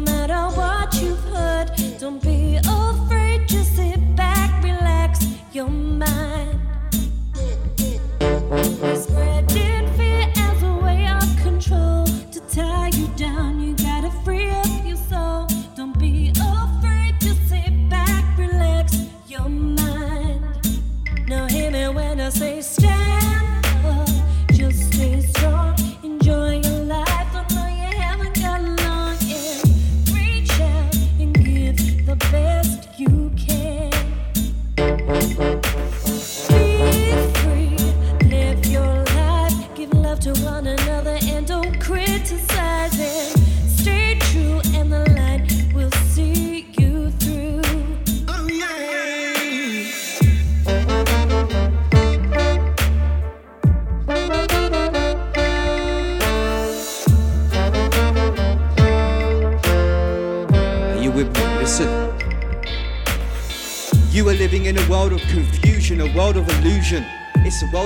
matter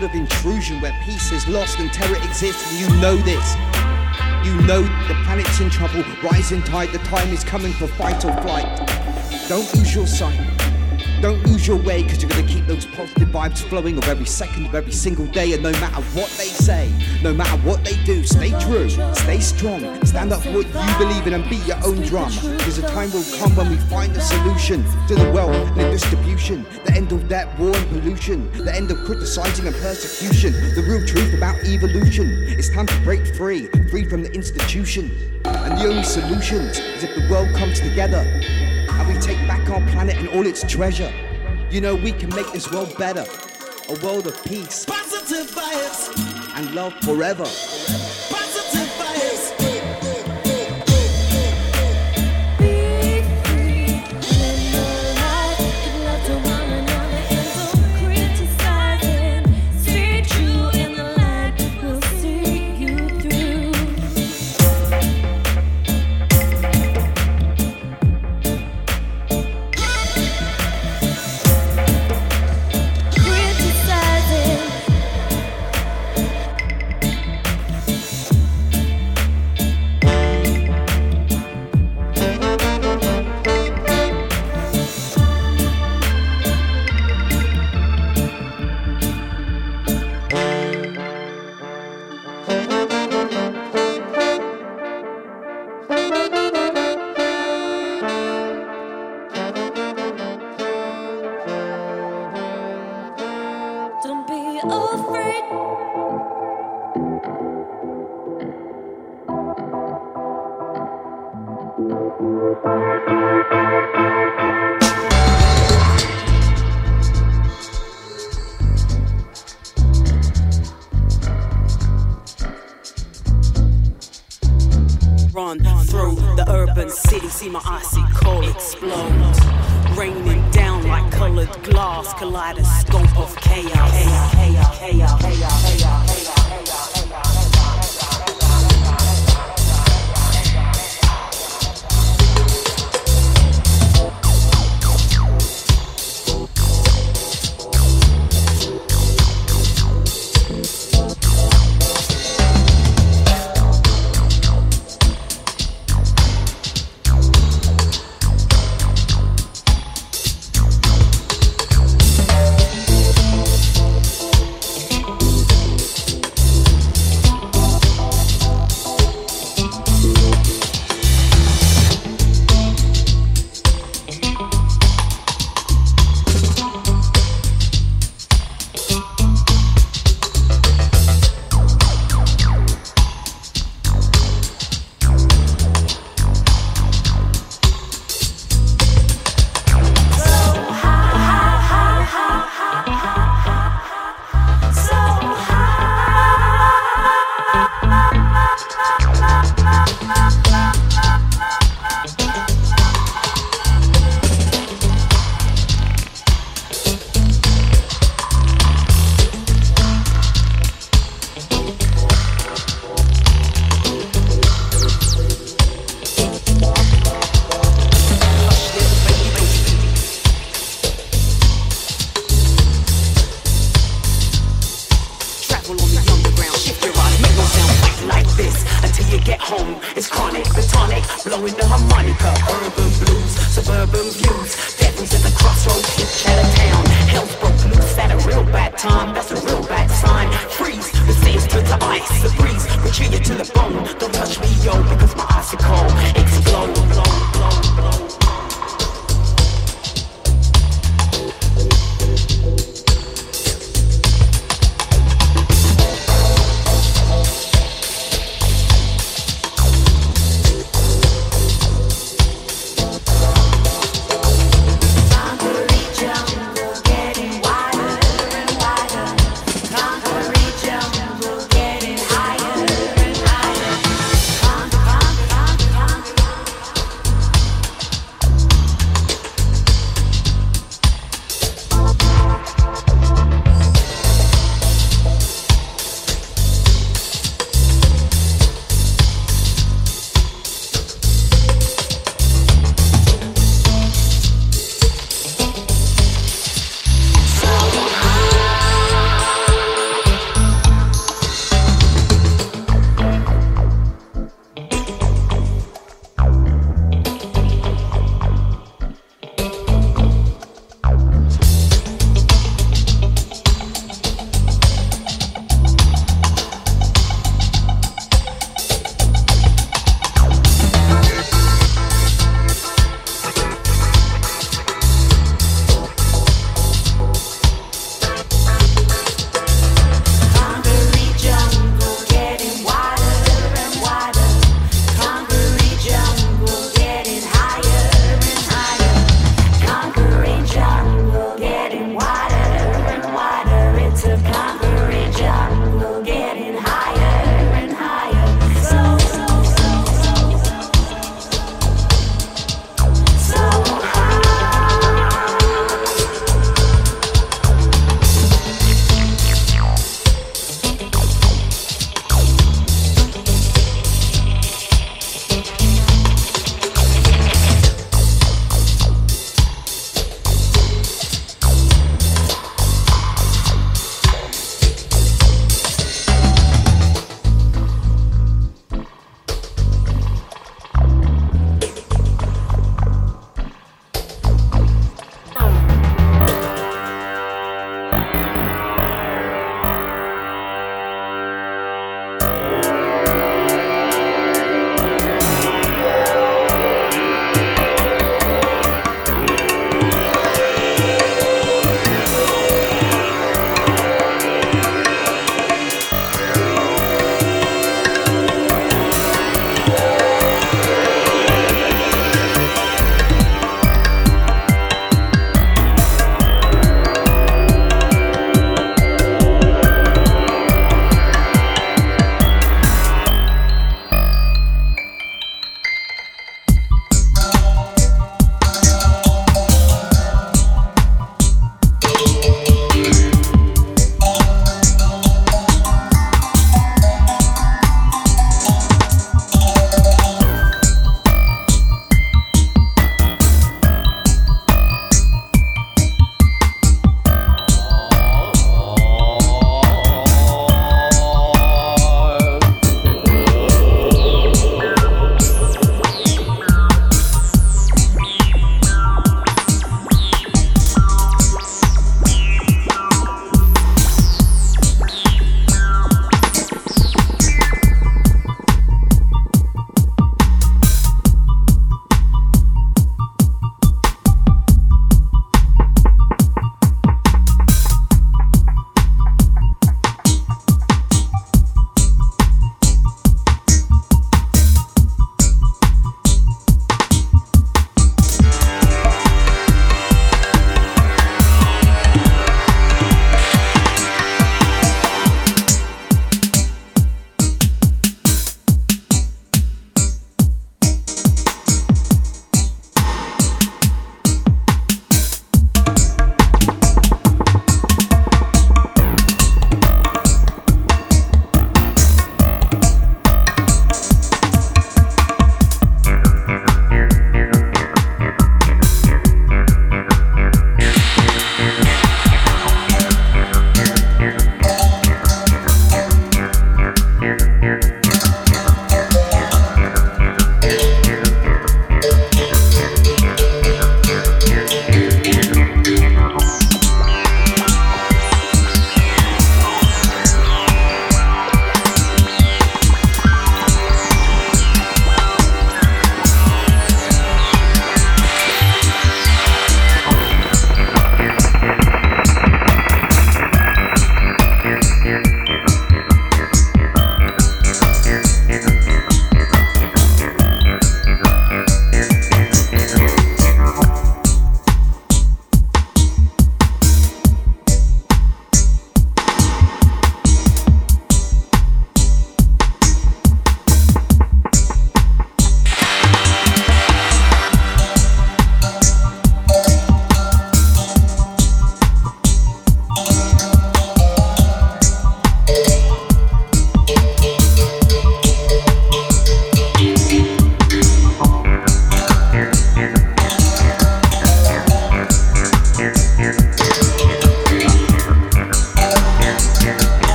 world of intrusion where peace is lost and terror exists, and you know this. You know the planet's in trouble, rising tide, the time is coming for fight or flight. Don't lose your sight. Don't lose your way, because you're gonna keep those positive vibes flowing of every second of every single day, and no matter what they say, no matter what they do, stay true, stay strong, stand up for what you believe in and beat your own drum. Because a time will come when we find a solution to the wealth and the distribution, the end of that war and pollution, the end of criticizing and persecution, the real truth about evolution. It's time to break free, free from the institution. And the only solution is if the world comes together we take back our planet and all its treasure. You know, we can make this world better. A world of peace Positive vibes. and love forever.